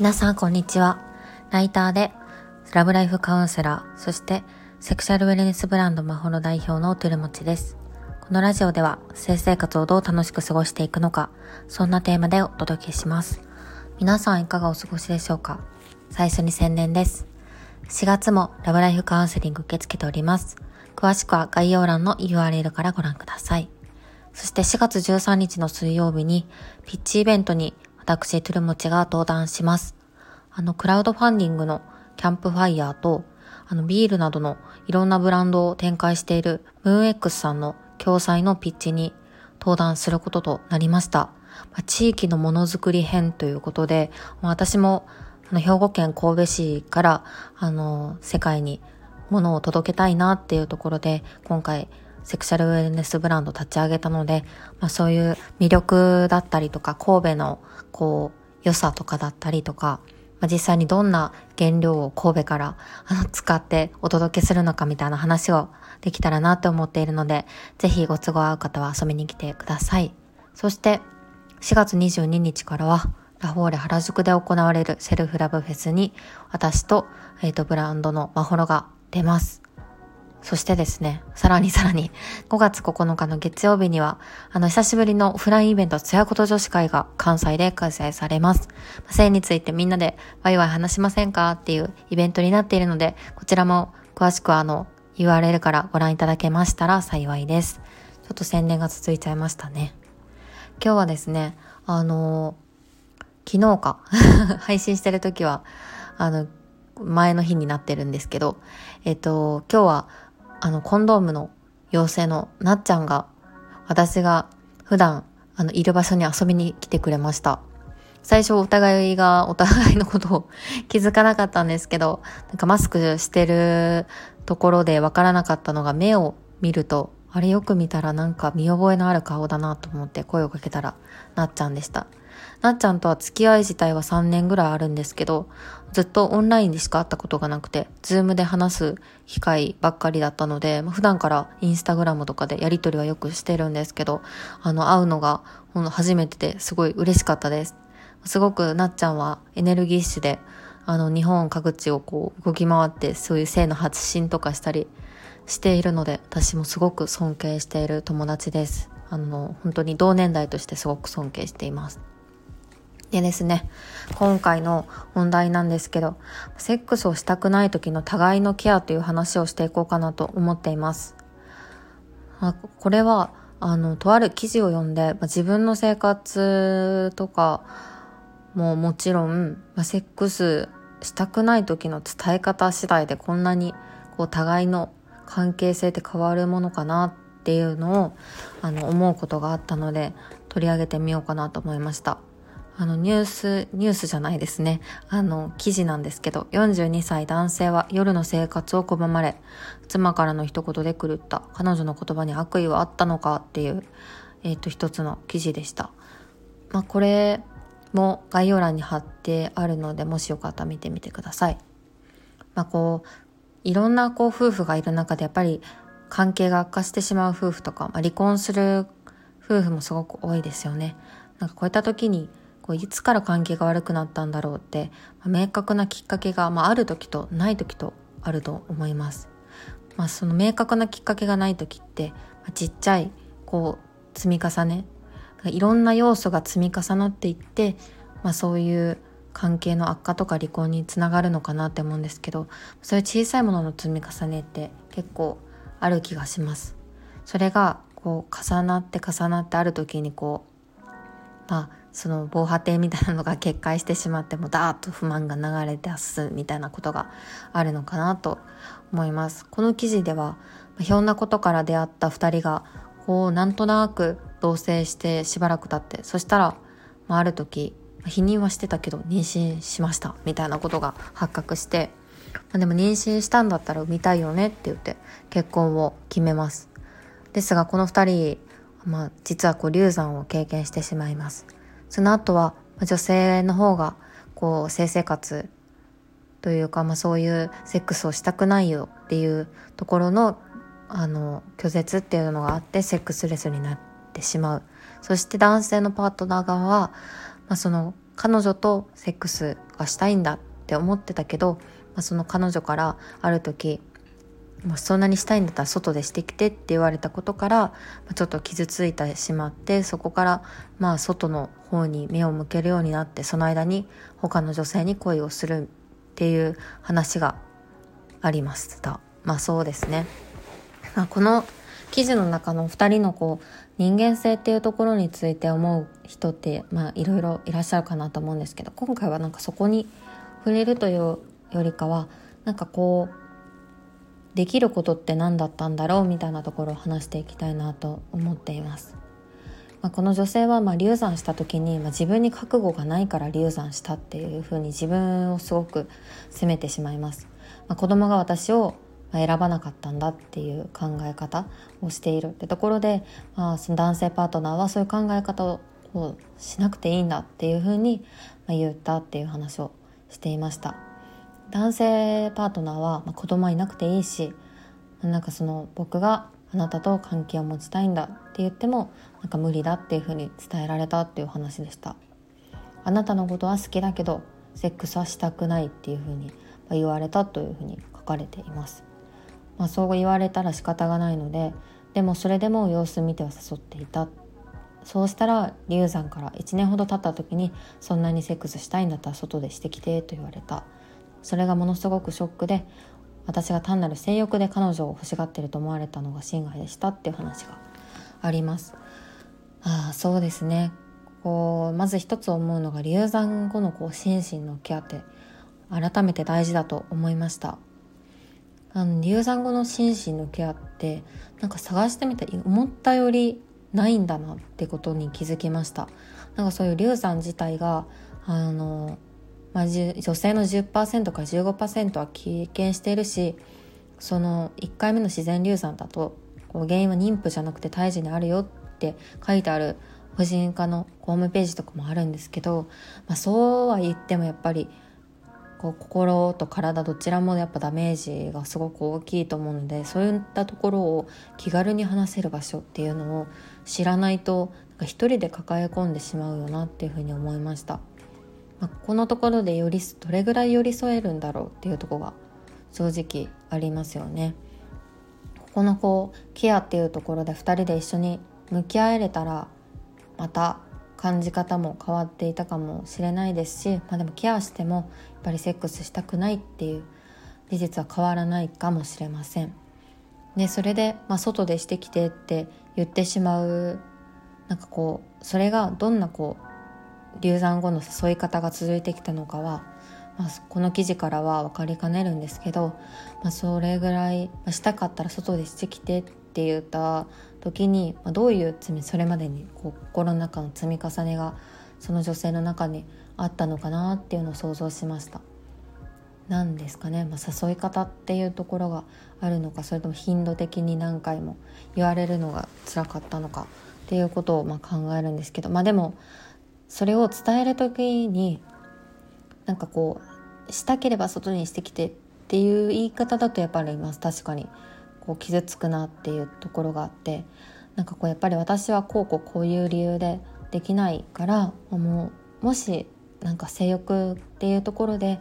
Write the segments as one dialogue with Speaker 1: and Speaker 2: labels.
Speaker 1: 皆さんこんにちは。ライターでラブライフカウンセラー、そしてセクシャルウェルネスブランドマホロ代表のトゥルモチです。このラジオでは性生活をどう楽しく過ごしていくのか、そんなテーマでお届けします。皆さんいかがお過ごしでしょうか？最初に宣伝です。4月もラブライフカウンセリング受け付けております。詳しくは概要欄の URL からご覧ください。そして4月13日の水曜日にピッチイベントに私、トゥルモチが登壇します。あの、クラウドファンディングのキャンプファイヤーと、あの、ビールなどのいろんなブランドを展開しているムーン X さんの共催のピッチに登壇することとなりました。地域のものづくり編ということで、私もあの兵庫県神戸市からあの世界にものを届けたいなっていうところで今回セクシャルウェルネスブランド立ち上げたので、まあ、そういう魅力だったりとか神戸のこう良さとかだったりとか、まあ、実際にどんな原料を神戸から使ってお届けするのかみたいな話をできたらなと思っているので、ぜひご都合合う方は遊びに来てください。そして4月22日からはラフォーレ原宿で行われるセルフラブフェスに私と,、えー、とブランドのマホロが出ます。そしてですね、さらに さらに、5月9日の月曜日には、あの、久しぶりのオフラインイベント、つやこと女子会が関西で開催されます。性についてみんなでワイワイ話しませんか？っていうイベントになっているので、こちらも詳しくあの、URL からご覧いただけましたら幸いです。ちょっと宣伝が続いちゃいましたね。今日はですね、あの昨日か 配信してる時は、あの、前の日になってるんですけど、えっと、今日は、あの、コンドームの妖精のなっちゃんが、私が普段、あの、いる場所に遊びに来てくれました。最初お互いがお互いのことを 気づかなかったんですけど、なんかマスクしてるところでわからなかったのが目を見ると、あれよく見たらなんか見覚えのある顔だなと思って声をかけたらなっちゃんでした。なっちゃんとは付き合い自体は3年ぐらいあるんですけど、ずっとオンラインでしか会ったことがなくて、ズームで話す機会ばっかりだったので、まあ、普段からインスタグラムとかでやりとりはよくしてるんですけど、あの、会うのがほんの初めてですごい嬉しかったです。すごくなっちゃんはエネルギッシュで、あの、日本各地をこう動き回って、そういう性の発信とかしたりしているので、私もすごく尊敬している友達です。あの、本当に同年代としてすごく尊敬しています。でですね、今回の問題なんですけど、セックスをしたくない時の互いのケアという話をしていこうかなと思っています。これは、あの、とある記事を読んで、自分の生活とかももちろん、セックスしたくない時の伝え方次第でこんなにこう互いの関係性って変わるものかなっていうのをあの思うことがあったので取り上げてみようかなと思いました。あのニュース、ニュースじゃないですね。あの記事なんですけど、42歳男性は夜の生活を拒まれ、妻からの一言で狂った。彼女の言葉に悪意はあったのかっていう、えっ、ー、と一つの記事でした。まあこれも概要欄に貼ってあるので、もしよかったら見てみてください。まあこう、いろんなこう夫婦がいる中でやっぱり関係が悪化してしまう夫婦とか、まあ、離婚する夫婦もすごく多いですよね。なんかこういった時にこういつから関係が悪くなったんだろうって、まあ、明確なきっかけが、まあ、ある時とない時とあると思います。まあ、その明確なきっかけがない時って、まあ、ちっちゃいこう積み重ねいろんな要素が積み重なっていって、まあ、そういう関係の悪化とか離婚につながるのかなって思うんですけどそういう小さいものの積み重ねって結構ある気がします。それがこう重なって重なってある時にこうまあその防波堤みたいなのが決壊してしまってもダーッと不満が流れ出すみたいなことがあるのかなと思います。この記事ではひょんなことから出会った2人がこうなんとなく同棲してしばらく経ってそしたら、まあ、ある時否認はしてたけど妊娠しましたみたいなことが発覚して、まあ、でも妊娠したんだったら産みたいよねって言って結婚を決めます。ですがこの2人、まあ、実はこう流産を経験してしまいます。その後は女性の方がこう性生活というか、まあ、そういうセックスをしたくないよっていうところのあの拒絶っていうのがあってセックスレスになってしまう。そして男性のパートナー側は、まあ、その彼女とセックスがしたいんだって思ってたけど、まあ、その彼女からある時まあ、そんなにしたいんだったら外でしてきてって言われたことから、まあ、ちょっと傷ついてしまってそこからまあ外の方に目を向けるようになってその間に他の女性に恋をするっていう話がありましたまあそうですね、まあ、この記事の中の2人のこう人間性っていうところについて思う人ってまあいろいろいらっしゃるかなと思うんですけど今回はなんかそこに触れるというよりかはなんかこうできることって何だったんだろうみたいなところを話していきたいなと思っています。まあ、この女性はま流産した時に、まあ、自分に覚悟がないから流産したっていうふうに自分をすごく責めてしまいます。まあ、子供が私を選ばなかったんだっていう考え方をしているってところで、まあ、その男性パートナーはそういう考え方をしなくていいんだっていうふうに言ったっていう話をしていました。男性パートナーは、まあ、子供はいなくていいしなんかその僕があなたと関係を持ちたいんだって言ってもなんか無理だっていうふうに伝えられたっていう話でした。あなたのことは好きだけどセックスはしたくないっていうふうに言われたというふうに書かれています、まあ、そう言われたら仕方がないのででもそれでも様子見ては誘っていた。そうしたら流産から1年ほど経った時にそんなにセックスしたいんだったら外でしてきてと言われた。それがものすごくショックで私が単なる性欲で彼女を欲しがってると思われたのが心外でしたっていう話があります。ああそうですね。こうまず一つ思うのが流産後のこう心身のケアって改めて大事だと思いました。あの流産後の心身のケアってなんか探してみた思ったよりないんだなってことに気づきました。なんかそういう流産自体があのまあ、女性の10%か15%は経験しているしその1回目の自然流産だと原因は妊婦じゃなくて胎児にあるよって書いてある婦人科のホームページとかもあるんですけど、まあ、そうは言ってもやっぱりこう心と体どちらもやっぱダメージがすごく大きいと思うのでそういったところを気軽に話せる場所っていうのを知らないとなんか一人で抱え込んでしまうよなっていうふうに思いました。まあ、このところでよりどれぐらい寄り添えるんだろうっていうとこが正直ありますよね。ここのこうケアっていうところで2人で一緒に向き合えれたらまた感じ方も変わっていたかもしれないですし、まあ、でもケアしてもやっぱりセックスしたくないっていう事実は変わらないかもしれません。でそれで、まあ、外でしてきてって言ってしまうなんかこうそれがどんなこう流産後の誘い方が続いてきたのかは、まあ、この記事からは分かりかねるんですけど、まあ、それぐらい、まあ、したかったら外でしてきてって言った時に、まあ、どういう罪それまでにこう心の中の積み重ねがその女性の中にあったのかなっていうのを想像しました。なんですかね、まあ、誘い方っていうところがあるのかそれとも頻度的に何回も言われるのが辛かったのかっていうことをまあ考えるんですけどまあでもそれを伝える時になんかこうしたければ外にしてきてっていう言い方だとやっぱりいます。確かに。こう傷つくなっていうところがあって。なんかこうやっぱり私はこうこうこういう理由でできないからもうもしなんか性欲っていうところで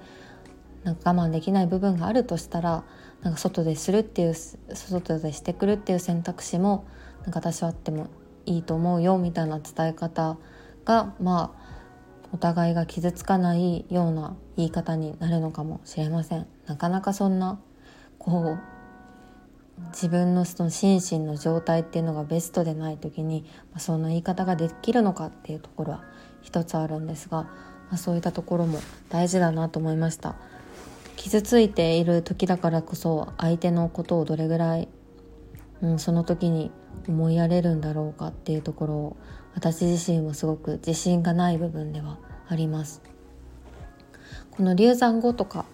Speaker 1: なんか我慢できない部分があるとしたらなんか外でするっていう外でしてくるっていう選択肢もなんか私はあってもいいと思うよみたいな伝え方がまあお互いが傷つかないような言い方になるのかもしれません。なかなかそんなこう自分のその心身の状態っていうのがベストでない時に、まあ、その言い方ができるのかっていうところは一つあるんですが、まあ、そういったところも大事だなと思いました。傷ついている時だからこそ相手のことをどれぐらい、うん、その時に思いやれるんだろうかっていうところを私自身もすごく自信がない部分ではあります。この流産後とか、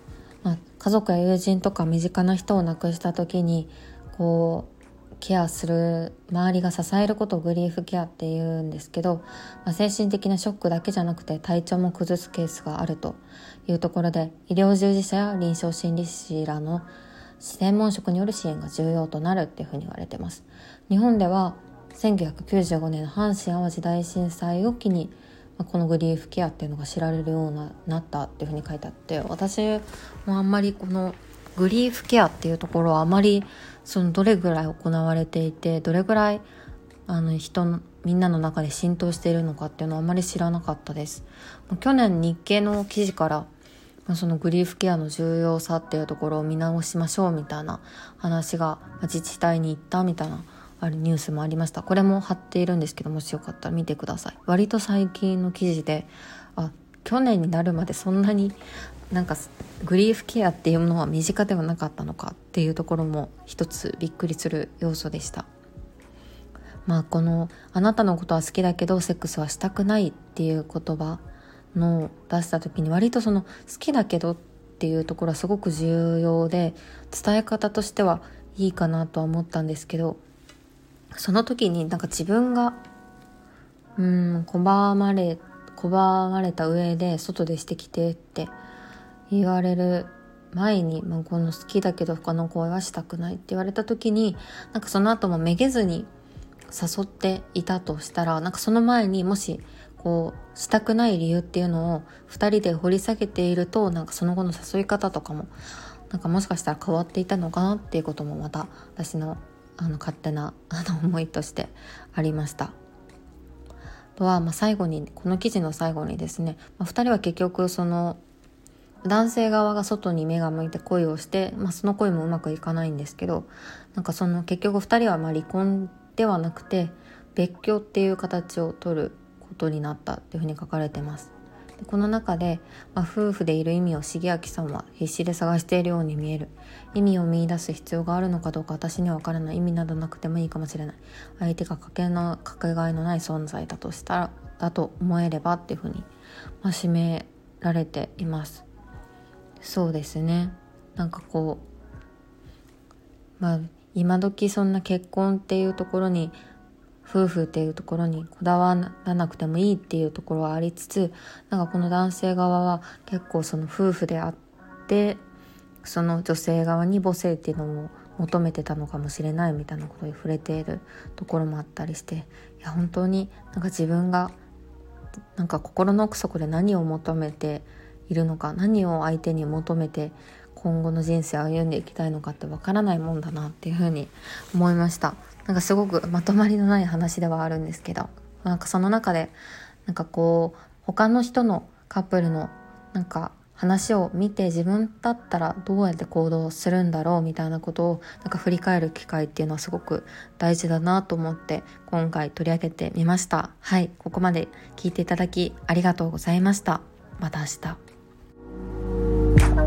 Speaker 1: まあ、家族や友人とか身近な人を亡くした時にこうケアする周りが支えることをグリーフケアっていうんですけど、まあ、精神的なショックだけじゃなくて体調も崩すケースがあるというところで医療従事者や臨床心理士らの専門職による支援が重要となるっていうふうに言われてます。日本では1995年の阪神・淡路大震災を機にこのグリーフケアっていうのが知られるようになったっていうふうに書いてあって私もあんまりこのグリーフケアっていうところはあまりそのどれぐらい行われていてどれぐらいあの人のみんなの中で浸透しているのかっていうのはあまり知らなかったです。去年日経の記事からそのグリーフケアの重要さっていうところを見直しましょうみたいな話が自治体に行ったみたいなあるニュースもありました。これも貼っているんですけどもしよかったら見てください。割と最近の記事であ去年になるまでそんなになんかグリーフケアっていうものは身近ではなかったのかっていうところも一つびっくりする要素でした。まあこの「あなたのことは好きだけどセックスはしたくない」っていう言葉の出した時に割とその好きだけどっていうところはすごく重要で伝え方としてはいいかなとは思ったんですけどその時になんか自分がうん拒まれ拒まれた上で外でしてきてって言われる前に、まあ、この好きだけど他の声はしたくないって言われた時になんかその後もめげずに誘っていたとしたらなんかその前にもしこうしたくない理由っていうのを2人で掘り下げているとなんかその後の誘い方とかもなんかもしかしたら変わっていたのかなっていうこともまた私のあの勝手なあの思いとしてありました。とは、ま、最後にこの記事の最後にですね、まあ、2人は結局その男性側が外に目が向いて恋をして、まあ、その恋もうまくいかないんですけどなんかその結局2人はま離婚ではなくて別居っていう形を取ることになったっていうふうに書かれてます。でこの中で、まあ、夫婦でいる意味を重明さんは必死で探しているように見える。意味を見いだす必要があるのかどうか私には分からない。意味などなくてもいいかもしれない。相手がかけのかけがえのない存在だとしたらだと思えればっていうふうに、まあ、締められています。そうですね。なんかこうまあ今時そんな結婚っていうところに夫婦っていうところにこだわらなくてもいいっていうところはありつつなんかこの男性側は結構その夫婦であってその女性側に母性っていうのを求めてたのかもしれないみたいなことに触れているところもあったりしていや本当になんか自分がなんか心の奥底で何を求めているのか何を相手に求めて今後の人生を歩んでいきたいのかってわからないもんだなっていうふうに思いました。なんかすごくまとまりのない話ではあるんですけどなんかその中でなんかこう他の人のカップルのなんか話を見て自分だったらどうやって行動するんだろうみたいなことをなんか振り返る機会っていうのはすごく大事だなと思って今回取り上げてみました。はいここまで聞いていただきありがとうございました。また明日。